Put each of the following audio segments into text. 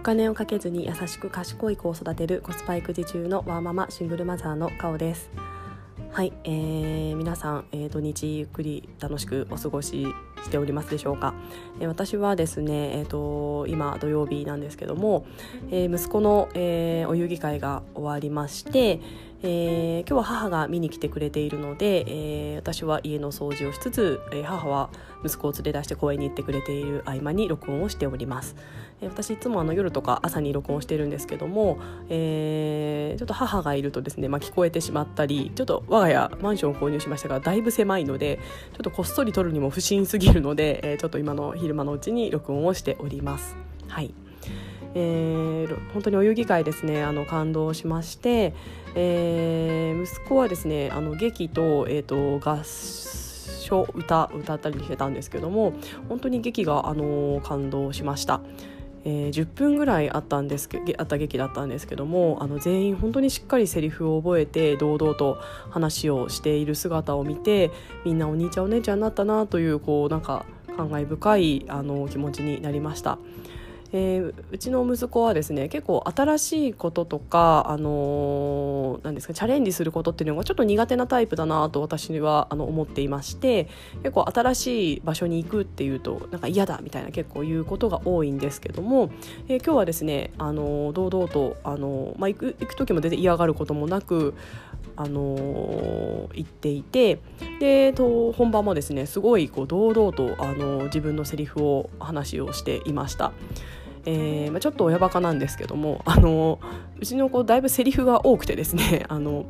お金をかけずに優しく賢い子を育てるコスパ育児中のワーママシングルマザーの顔です。はい、えー、皆さん、えー、土日ゆっくり楽しくお過ごししておりますでしょうか、えー、私はですね、えーと、今土曜日なんですけども、えー、息子の、えー、お遊戯会が終わりましてえー、今日は母が見に来てくれているので、えー、私は家の掃除をしつつ、えー、母は息子を連れ出して公園に行ってくれている合間に録音をしております、え私いつもあの夜とか朝に録音してるんですけども、えちょっと母がいるとですね、まあ、聞こえてしまったりちょっと我が家マンションを購入しましたがだいぶ狭いのでちょっとこっそり撮るにも不審すぎるので、えちょっと今の昼間のうちに録音をしております。はい。えー、本当にお遊戯会ですねあの感動しまして、えー、息子はですねあの劇と,、えーと、合唱歌歌ったりしてたんですけども本当に劇があの感動しました。えー、10分ぐらいあったんですあった劇だったんですけどもあの全員本当にしっかりセリフを覚えて堂々と話をしている姿を見てみんなお兄ちゃんお姉ちゃんになったなというこうなんか感慨深いあの気持ちになりました。えー、うちの息子はですね結構新しいこととか、あのー、ですかチャレンジすることっていうのがちょっと苦手なタイプだなと私はあの思っていまして結構新しい場所に行くっていうとなんか嫌だみたいな結構言うことが多いんですけども、えー、今日はですね、あの堂々と、あのまあ、行く行く時も全然嫌がることもなくあの言っていてでと本番もですねすごいこう堂々と、あの自分のセリフを話をしていました。えーまあ、ちょっと親バカなんですけども あのうちの子だいぶセリフが多くてですね あの、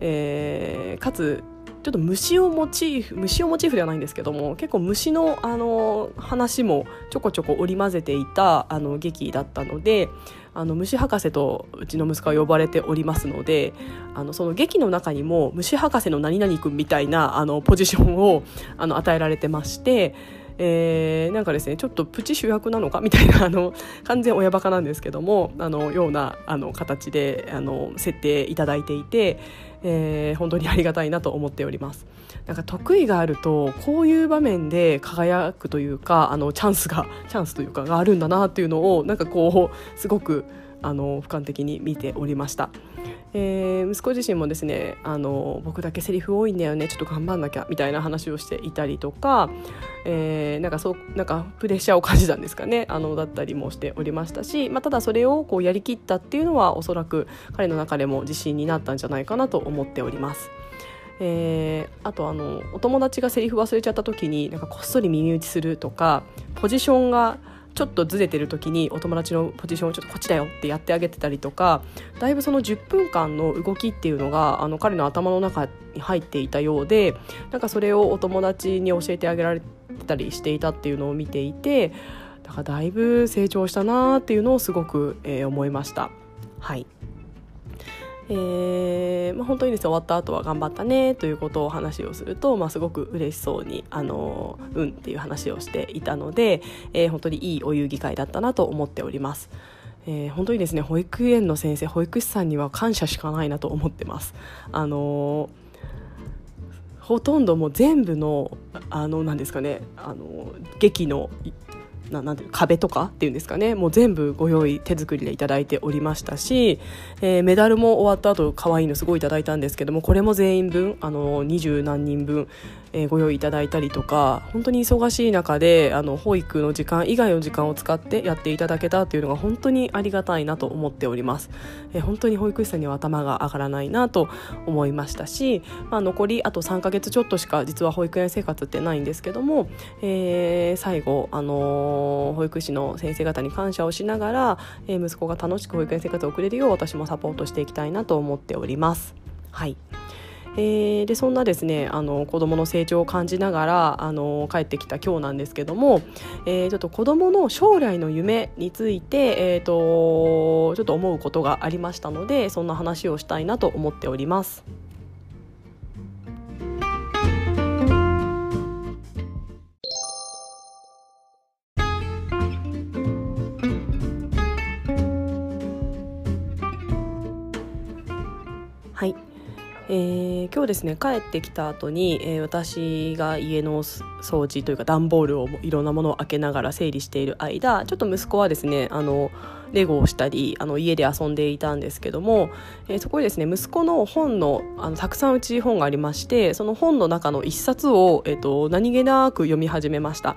えー、かつちょっと虫をモチーフ虫をモチーフではないんですけども結構虫のあの話もちょこちょこ織り交ぜていたあの劇だったのであの虫博士とうちの息子は呼ばれておりますのであのその劇の中にも虫博士の何々君みたいなあのポジションをあの与えられてまして。えー、なんかですねちょっとプチ主役なのかみたいなあの 完全親バカなんですけどもあのようなあの形であの設定いただいていて、えー、本当にありがたいなと思っております。なんか得意があるとこういう場面で輝くというかあのチャンスがチャンスというかがあるんだなっていうのをなんかこうすごくあの俯瞰的に見ておりました。えー、息子自身もですねあの僕だけセリフ多いんだよねちょっと頑張んなきゃみたいな話をしていたりとか、えー、なんかそうなんかプレッシャーを感じたんですかねあのだったりもしておりましたし、まあ、ただそれをこうやりきったっていうのはおそらく彼の中でも自信になったんじゃないかなと思っております。えー、あとあのお友達がセリフ忘れちゃった時になんかこっそり耳打ちするとかポジションがちょっとずれてる時にお友達のポジションをちょっとこっちだよってやってあげてたりとかだいぶその10分間の動きっていうのがあの彼の頭の中に入っていたようでなんかそれをお友達に教えてあげられてたりしていたっていうのを見ていてだからだいぶ成長したなっていうのをすごく、えー、思いました。はいえーまあ、本当にですね終わった後は頑張ったねということを話をすると、まあ、すごく嬉しそうにあのうんっていう話をしていたので、えー、本当にいいお遊戯会だったなと思っております。えー、本当にですね保育園の先生保育士さんには感謝しかないなと思ってます。あのほとんどもう全部のあのなんですかねあの劇のななんていう壁とかっていうんですかね。もう全部ご用意手作りでいただいておりましたし、えー、メダルも終わった後可愛いのすごいいただいたんですけどもこれも全員分あの二十何人分えー、ご用意いただいたりとか本当に忙しい中であの保育の時間以外の時間を使ってやっていただけたというのが本当にありがたいなと思っております、えー、本当に保育士さんには頭が上がらないなと思いましたし、まあ、残りあと3ヶ月ちょっとしか実は保育園生活ってないんですけども、えー、最後、あの保育士の先生方に感謝をしながら、え息子が楽しく保育園生活を送れるよう私もサポートしていきたいなと思っております。はいえー、でそんなですねあの子どもの成長を感じながらあの帰ってきた今日なんですけども、えー、ちょっと子どもの将来の夢について、えーと、ちょっと思うことがありましたのでそんな話をしたいなと思っております。はいえー、今日ですね帰ってきた後に、えー、私が家の掃除というか段ボールをいろんなものを開けながら整理している間ちょっと息子はですねあのレゴをしたりあの家で遊んでいたんですけども、えー、そこにですね息子の本のあのたくさんうち本がありましてその本の中の一冊を、えーと、何気なく読み始めました。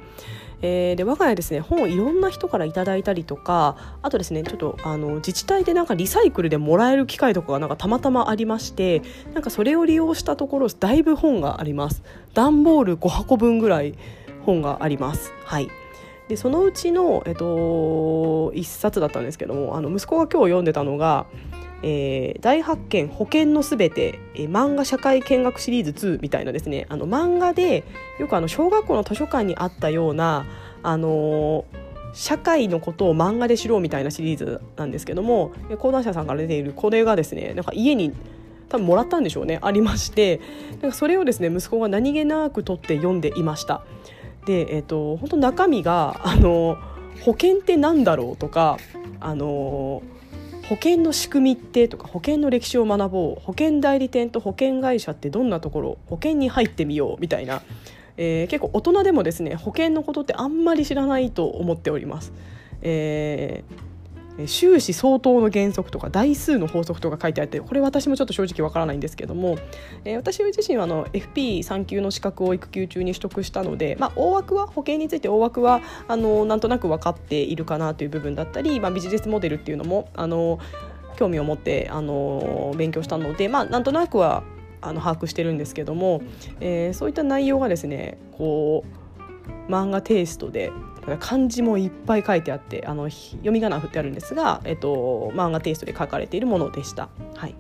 えー、で我が家ですね本をいろんな人からいただいたりとかあとですねちょっとあの自治体でなんかリサイクルでもらえる機会とかがなんかたまたまありましてなんかそれを利用したところだいぶ本があります。段ボール5箱分ぐらい本があります。はい。でそのうちの、えっと、1冊だったんですけどもあの息子が今日読んでたのがえー、大発見保険のすべて、えー、漫画社会見学シリーズ2みたいなですねあの漫画でよくあの小学校の図書館にあったような、あのー、社会のことを漫画で知ろうみたいなシリーズなんですけども講談社さんから出ているこれがですねなんか家に多分もらったんでしょうねありましてなんかそれをですね息子が何気なく取って読んでいました。で、えーと、本当中身があの保険って何だろうとかあの保険の仕組みってとか保険の歴史を学ぼう保険代理店と保険会社ってどんなところ保険に入ってみようみたいな、えー、結構大人でもですね保険のことってあんまり知らないと思っております。えー収支相当の原則とか台数の法則とか書いてあってこれ私もちょっと正直わからないんですけども、えー、私自身はあの FP3 級の資格を育休中に取得したので、まあ、大枠は保険について大枠はあのなんとなく分かっているかなという部分だったり、まあ、ビジネスモデルっていうのもあの興味を持ってあの勉強したので、まあ、なんとなくはあの把握してるんですけども、えー、そういった内容がですねこう漫画テイストで漢字もいっぱい書いてあってあの読み仮名振ってあるんですが、えっと、漫画テイストで書かれているものでした。はい、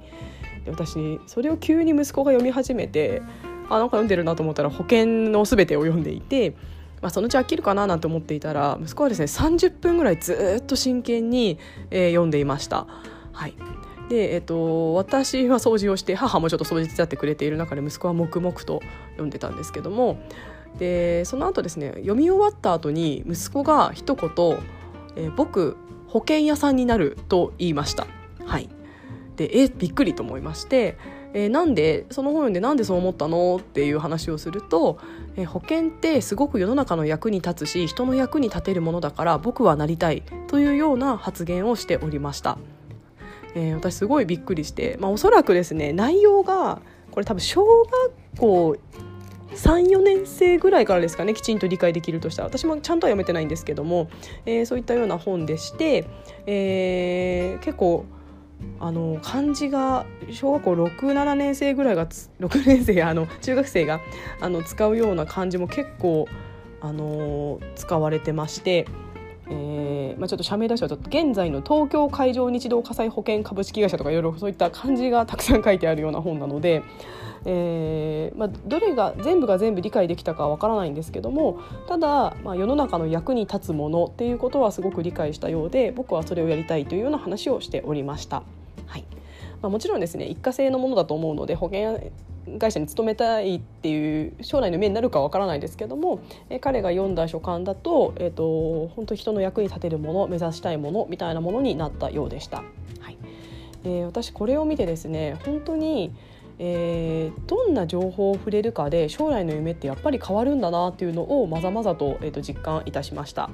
で私それを急に息子が読み始めてあなんか読んでるなと思ったら保険の全てを読んでいて。まあ、そのうち飽きるかななんて思っていたら息子はですね30分ぐらいずっと真剣に、えー、読んでいました。はいでえっと、私は掃除をして母もちょっと掃除手伝ってくれている中で息子は黙々と読んでたんですけどもでその後ですね読み終わった後に息子が一言「えー、僕保険屋さんになる」と言いました。はいでえびっくりと思いましてえー、なんでその本読んでなんでそう思ったのっていう話をすると、えー、保険ってすごく世の中の役に立つし人の役に立てるものだから僕はなりたいというような発言をしておりました、えー、私すごいびっくりして、まあ、おそらくですね内容がこれ多分小学校34年生ぐらいからですかねきちんと理解できるとしたら私もちゃんとは読めてないんですけども、えー、そういったような本でして、えー、結構あの漢字が小学校67年生ぐらいが6年生あの中学生があの使うような漢字も結構あの使われてまして。えーまあ、ちょっと社名出しはちょっと現在の東京海上日動火災保険株式会社とかいろいろそういった漢字がたくさん書いてあるような本なので、えーまあ、どれが全部が全部理解できたかわからないんですけどもただ、まあ、世の中の役に立つものっていうことはすごく理解したようで僕はそれをやりたいというような話をしておりました。はいまあ、もちろんですね一過性のものだと思うので保険会社に勤めたいっていう将来の夢になるかわからないですけども、え彼が読んだ書簡だと,、えーと、本当人の役に立てるもの目指したいものみたいなものになったようでした。はいえー、私これを見てですね本当にえー、どんな情報を触れるかで将来の夢ってやっぱり変わるんだなっていうのをまざまざと,、えー、と実感いたしました。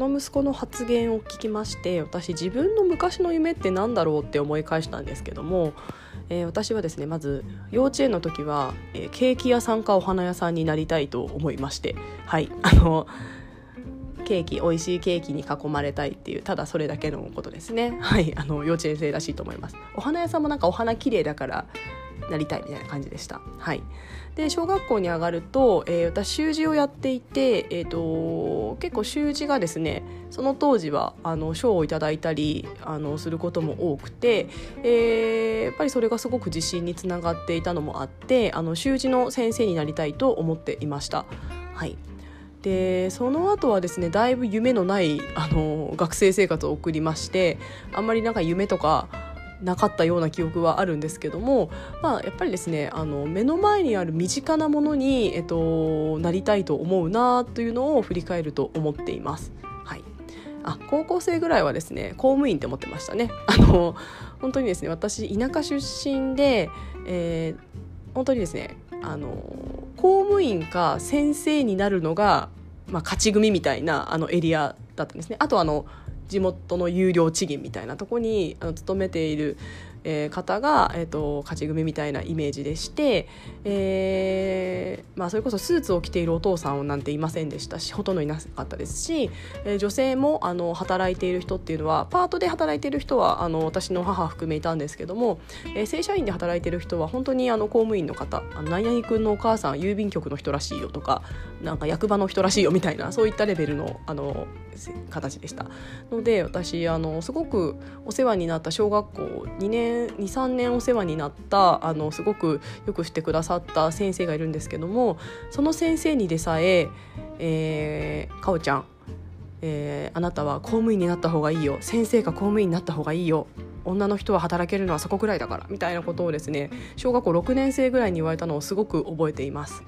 の息子の発言を聞きまして私自分の昔の夢って何だろう？って思い返したんですけども、えー、私はですねまず幼稚園の時は、えー、ケーキ屋さんかお花屋さんになりたいと思いましてはい あのケーキ美味しいケーキに囲まれたいっていうただそれだけのことですね。はいあの幼稚園生らしいと思います。お花屋さんもなんかお花綺麗だからなりたいみたいな感じでした。はい、で小学校に上がると、えー、私習字をやっていて、えーと、結構習字がですねその当時はあの賞をいただいたりあのすることも多くて、えー、やっぱりそれがすごく自信につながっていたのもあってあの習字の先生になりたいと思っていました。はいでその後はですねだいぶ夢のないあの学生生活を送りましてあんまりなんか夢とかなかったような記憶はあるんですけども、まあ、やっぱりですねあの目の前にある身近なものに、えっと、なりたいと思うなというのを振り返ると思っています。はい、あ高校生ぐらいはですね公務員って思ってましたね。あの本当にですね私田舎出身で、えー、本当にですねあの公務員か先生になるのが、まあ、勝ち組みたいなあのエリアだったんですね。あとあの地元の有料地銀みたいなとこにあの勤めているえー、方が、えーと、勝ち組みたいなイメージでして、えーまあ、それこそスーツを着ているお父さんなんていませんでしたしほとんどいなかったですし、えー、女性もあの働いている人っていうのはパートで働いている人はあの私の母含めいたんですけども、えー、正社員で働いている人は本当にあの公務員の方「あの何々君のお母さん郵便局の人らしいよ」とかなんか役場の人らしいよみたいなそういったレベルのあの形でした。ので私あのすごくお世話になった小学校2年23年お世話になったあのすごくよくしてくださった先生がいるんですけどもその先生にでさえ「えー、かおちゃん、えー、あなたは公務員になった方がいいよ先生が公務員になった方がいいよ女の人は働けるのはそこぐらいだから」みたいなことをですね小学校6年生ぐらいに言われたのをすごく覚えています。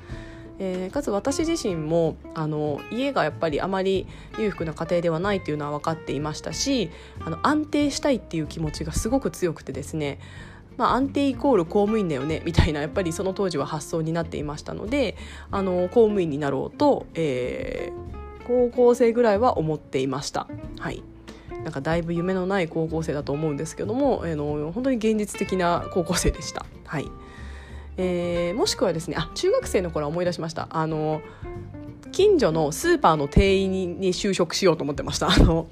えー、かつ私自身もあの家がやっぱりあまり裕福な家庭ではないっていうのは分かっていましたしあの安定したいっていう気持ちがすごく強くてですねまあ、安定イコール公務員だよねみたいなやっぱりその当時は発想になっていましたのであの公務員になろうと、えー、高校生ぐらいは思っていました。はいなんかだいぶ夢のない高校生だと思うんですけども、えー、の本当に現実的な高校生でした。はいえー、もしくはですねあ中学生の頃は思い出しました。あの近所のスーパーの店員に就職しようと思ってました。あの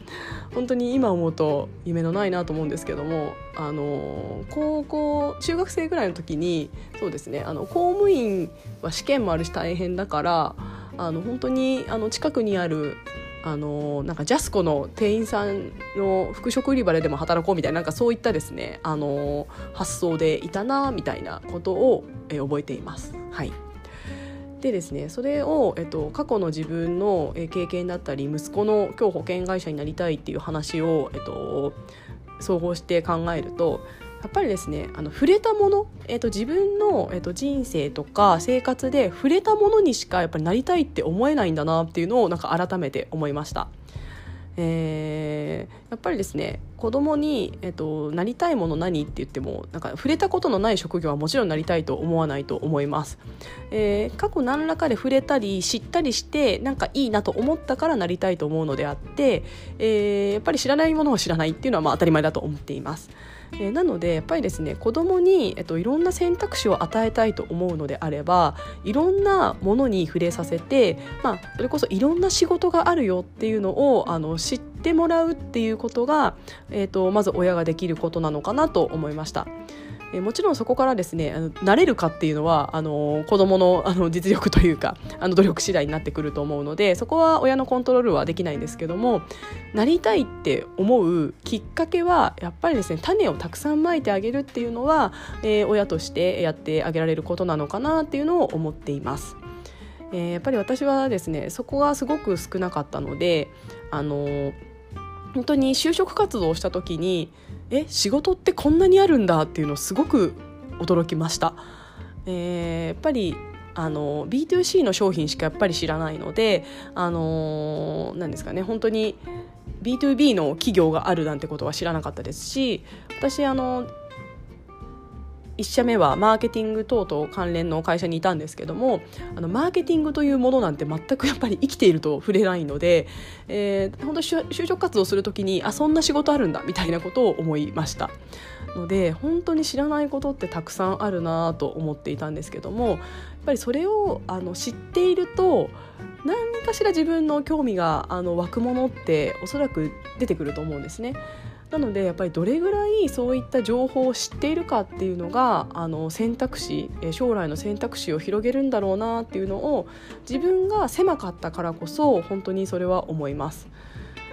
本当に今思うと夢のないなと思うんですけどもあの高校中学生ぐらいの時にそうですねあの公務員は試験もあるし大変だからあの本当にあの近くにあるあのなんかジャスコの店員さんの服飾売り場ででも働こうみたいななんかそういったですねあの発想でいたなみたいなことを、え覚えています。はいでですねそれを、えっと、過去の自分の経験だったり息子の今日保険会社になりたいっていう話を、えっと、総合して考えるとやっぱりですねあの触れたもの、えーと、自分の、えーと、人生とか生活で触れたものにしかやっぱりなりたいって思えないんだなっていうのをなんか改めて思いました。えー、やっぱりですね子供に、えっと、なりたいもの何って言ってもなんか触れたことのない職業はもちろんなりたいと思わないと思います、えー、過去何らかで触れたり知ったりしてなんかいいなと思ったからなりたいと思うのであって、えー、やっぱり知らないものを知らないっていうのはまあ当たり前だと思っていますえ、なのでやっぱりですね子供に、えっと、いろんな選択肢を与えたいと思うのであればいろんなものに触れさせて、まあ、それこそいろんな仕事があるよっていうのをあの知ってもらうっていうことが、えーとまず親ができることなのかなと思いました。えもちろんそこからですねあの慣れるかっていうのはあの子どものあの実力というかあの努力次第になってくると思うのでそこは親のコントロールはできないんですけどもなりたいって思うきっかけはやっぱりですね種をたくさんまいてあげるっていうのは、えー、親としてやってあげられることなのかなっていうのを思っています。えー、やっぱり私はですねそこがすごく少なかったのであの本当に就職活動をした時にえ仕事ってこんなにあるんだっていうのをすごく驚きました。えー、やっぱりあの B2C の商品しかやっぱり知らないのであの何ですかね本当に B2B の企業があるなんてことは知らなかったですし私あの1社目はマーケティング等々関連の会社にいたんですけどもあのマーケティングというものなんて全くやっぱり生きていると触れないので、えー、本当就職活動する時にあそんな仕事あるんだみたいなことを思いました。ので本当に知らないことってたくさんあるなと思っていたんですけどもやっぱりそれをあの知っていると何かしら自分の興味があの湧くものっておそらく出てくると思うんですね。なのでやっぱりどれぐらいそういった情報を知っているかっていうのがあの選択肢将来の選択肢を広げるんだろうなっていうのを自分が狭かったからこそ本当にそれは思います。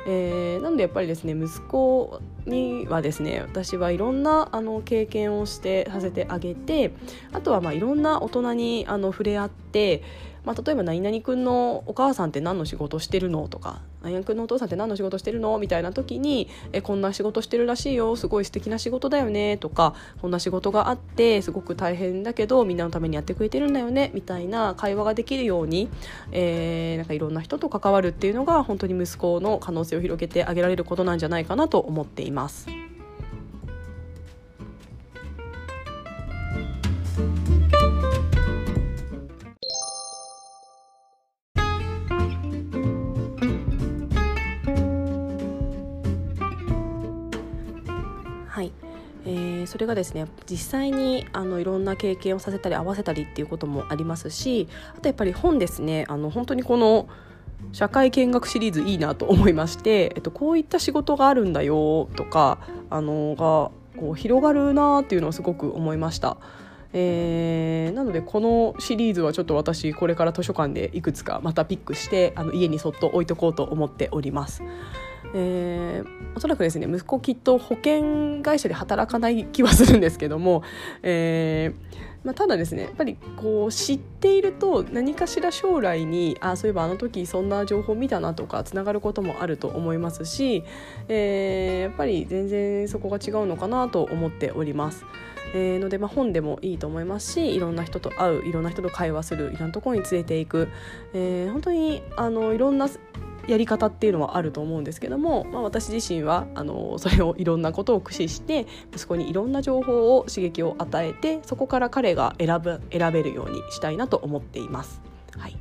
えー、なのでやっぱりですね息子にはですね私はいろんなあの経験をしてさせてあげてあとはまあいろんな大人にあの触れ合ってまあ、例えば「何々君のお母さんって何の仕事してるの?」とか「何々君のお父さんって何の仕事してるの?」みたいな時に「えこんな仕事してるらしいよすごい素敵な仕事だよね」とか「こんな仕事があってすごく大変だけどみんなのためにやってくれてるんだよね」みたいな会話ができるように、えー、なんかいろんな人と関わるっていうのが本当に息子の可能性を広げてあげられることなんじゃないかなと思っています。それがですね実際にあのいろんな経験をさせたり合わせたりっていうこともありますしあとやっぱり本ですねあの本当にこの社会見学シリーズいいなと思いまして、えっと、こういった仕事があるんだよとかあのがこう広がるなっていうのをすごく思いました。えー、なのでこのシリーズはちょっと私これから図書館でいくつかまたピックしてあの家にそっと置いとこうと思っております。えー、おそらくですね息子きっと保険会社で働かない気はするんですけども、えーまあ、ただですねやっぱりこう知っていると何かしら将来にあそういえばあの時そんな情報見たなとかつながることもあると思いますし、えー、やっぱり全然そこが違うのかなと思っております。えー、ので、まあ、本でもいいと思いますしいろんな人と会ういろんな人と会話するいろんなところに連れていく、えー、本当にあのいろんなやり方っていうのはあると思うんですけども、まあ、私自身はあのそれをいろんなことを駆使して息子にいろんな情報を刺激を与えてそこから彼が選ぶ選べるようにしたいなと思っています。はい、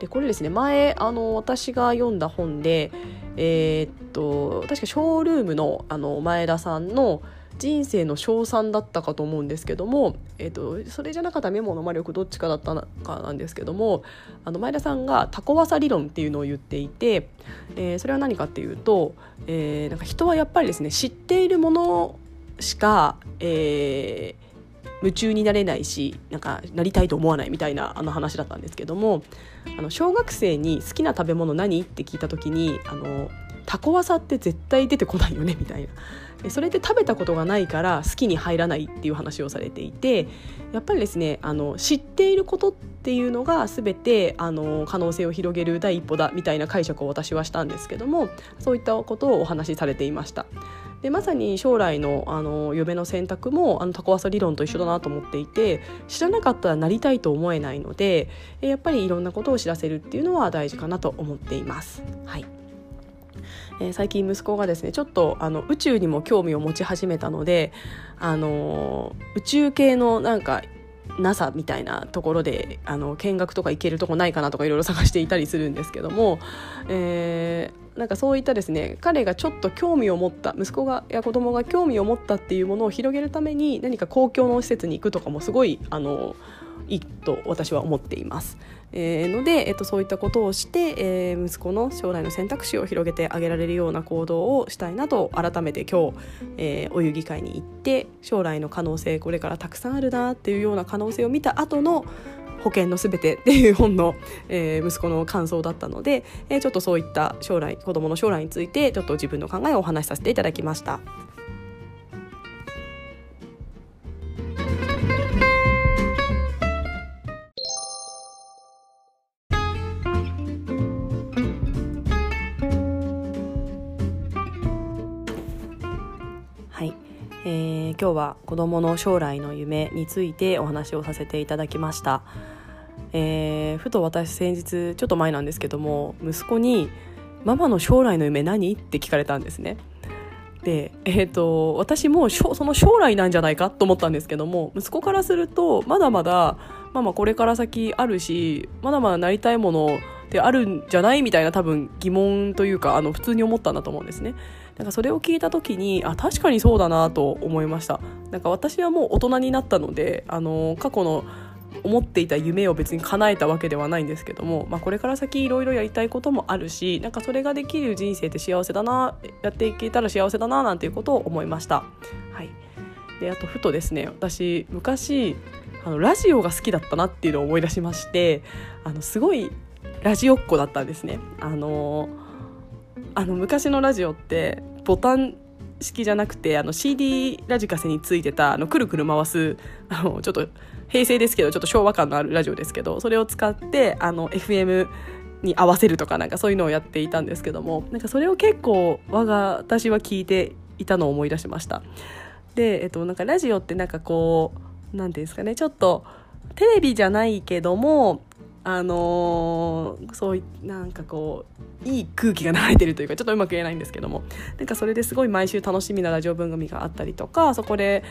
でこれですね前あの私が読んだ本で、えー、っと確かショールームのあの前田さんの「人生の称賛だったかと思うんですけども、えーと、それじゃなかったメモの魔力どっちかだったかなんですけどもあの前田さんがタコワサ理論っていうのを言っていて、えー、それは何かっていうと、えー、なんか人はやっぱりですね知っているものしか、えー、夢中になれないしなんかなりたいと思わないみたいなあの話だったんですけどもあの小学生に好きな食べ物何って聞いた時にあのタコワサって絶対出てこないよねみたいな。それで食べたことがないから好きに入らないっていう話をされていてやっぱりですねあの知っていることっていうのが全てあの可能性を広げる第一歩だみたいな解釈を私はしたんですけどもそういったことをお話しされていました。でまさに将来のあの嫁の選択もあのタコワサ理論と一緒だなと思っていて知らなかったらなりたいと思えないのでやっぱりいろんなことを知らせるっていうのは大事かなと思っています。はいえー、最近息子がですねちょっとあの宇宙にも興味を持ち始めたので、あのー、宇宙系のなんか NASA みたいなところであの見学とか行けるとこないかなとかいろいろ 探していたりするんですけども、えー、なんかそういったですね彼がちょっと興味を持った息子がや子供が興味を持ったっていうものを広げるために何か公共の施設に行くとかもすごいあのいいと私は思っています。えー、ので、えっと、そういったことをして、えー、息子の将来の選択肢を広げてあげられるような行動をしたいなと改めて今日、えー、お遊戯会に行って将来の可能性これからたくさんあるなっていうような可能性を見た後の保険のすべてっていう本の、えー、息子の感想だったので、えー、ちょっとそういった将来子どもの将来についてちょっと自分の考えをお話しさせていただきました。今日は子どもの将来の夢についてお話をさせていただきました、えー、ふと私先日ちょっと前なんですけども息子に「ママの将来の夢何?」って聞かれたんですねで、えーと、私もその将来なんじゃないかと思ったんですけども息子からするとまだまだママこれから先あるしまだまだなりたいものってあるんじゃない？みたいな多分疑問というかあの普通に思ったんだと思うんですね。なんかそれを聞いた時にあ確かにそうだなと思いましたなんか私はもう大人になったのであの過去の思っていた夢を別に叶えたわけではないんですけども、まあ、これから先いろいろやりたいこともあるしなんかそれができる人生って幸せだなやっていけたら幸せだななんていうことを思いました。はい、であとふとですね私昔あのラジオが好きだったなっていうのを思い出しましてあのすごいラジオっ子だったんですね。あのあの昔のラジオってボタン式じゃなくてあの CD ラジカセについてたあのくるくる回すあのちょっと平成ですけどちょっと昭和感のあるラジオですけどそれを使ってあの FM に合わせるとかなんかそういうのをやっていたんですけどもなんかそれを結構我が私は聞いていたのを思い出しました。で、えっと、なんかラジオってなんかこう何ていうんですかねちょっとテレビじゃないけどもあのー、そういなんかこういい空気が流れてるというかちょっとうまく言えないんですけどもなんかそれですごい毎週楽しみなラジオ番組があったりとか そこで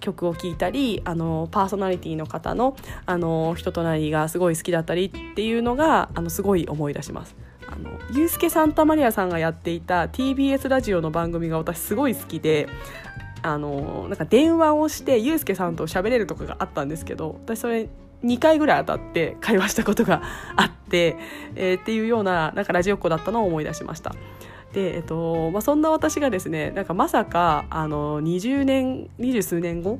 曲を聴いたりあのパーソナリティの方のあの人となりがすごい好きだったりっていうのがあのすごい思い出します。あのユースケ・サンタマリアさんがやっていた TBS ラジオの番組が私すごい好きであのなんか電話をしてユースケさんと喋れるとかがあったんですけど私それ2回ぐらい当たって会話したことがあって、えー、っていうようななんかラジオっ子だったのを思い出しました。で、えっとまあ、そんな私がですねなんかまさかあの20年二十数年後？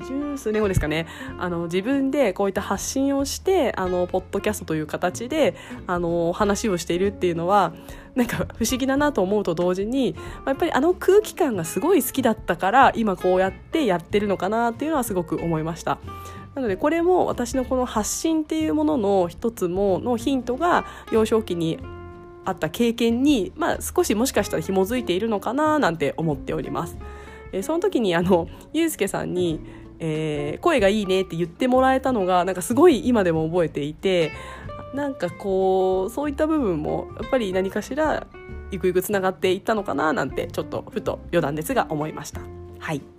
二十数年後ですかねあの自分でこういった発信をしてあのポッドキャストという形であの話をしているっていうのはなんか不思議だなと思うと同時に、やっぱりあの空気感がすごい好きだったから今こうやってやってるのかなっていうのはすごく思いました。なのでこれも私のこの発信っていうものの一つものヒントが幼少期にあった経験に、まあ、少しもしかしたら紐づいているのかななんて思っております。えー、その時にあのゆうすけさんにえー、声がいいねって言ってもらえたのがなんかすごい今でも覚えていてなんかこうそういった部分もやっぱり何かしらゆくゆくつながっていったのかななんてちょっとふと余談ですが思いました。はい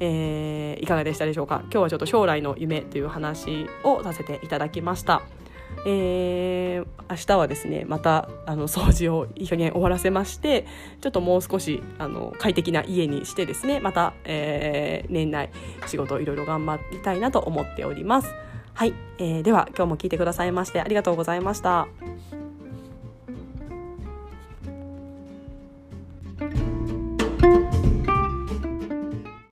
えー、いかがでしたでしょうか？今日はちょっと将来の夢という話をさせていただきました。えー、明日はですねまたあの掃除をいい加減終わらせましてちょっともう少しあの快適な家にしてですねまた、えー、年内仕事いろいろ頑張りたいなと思っております。はい、えー、では今日も聞いてくださいましてありがとうございました。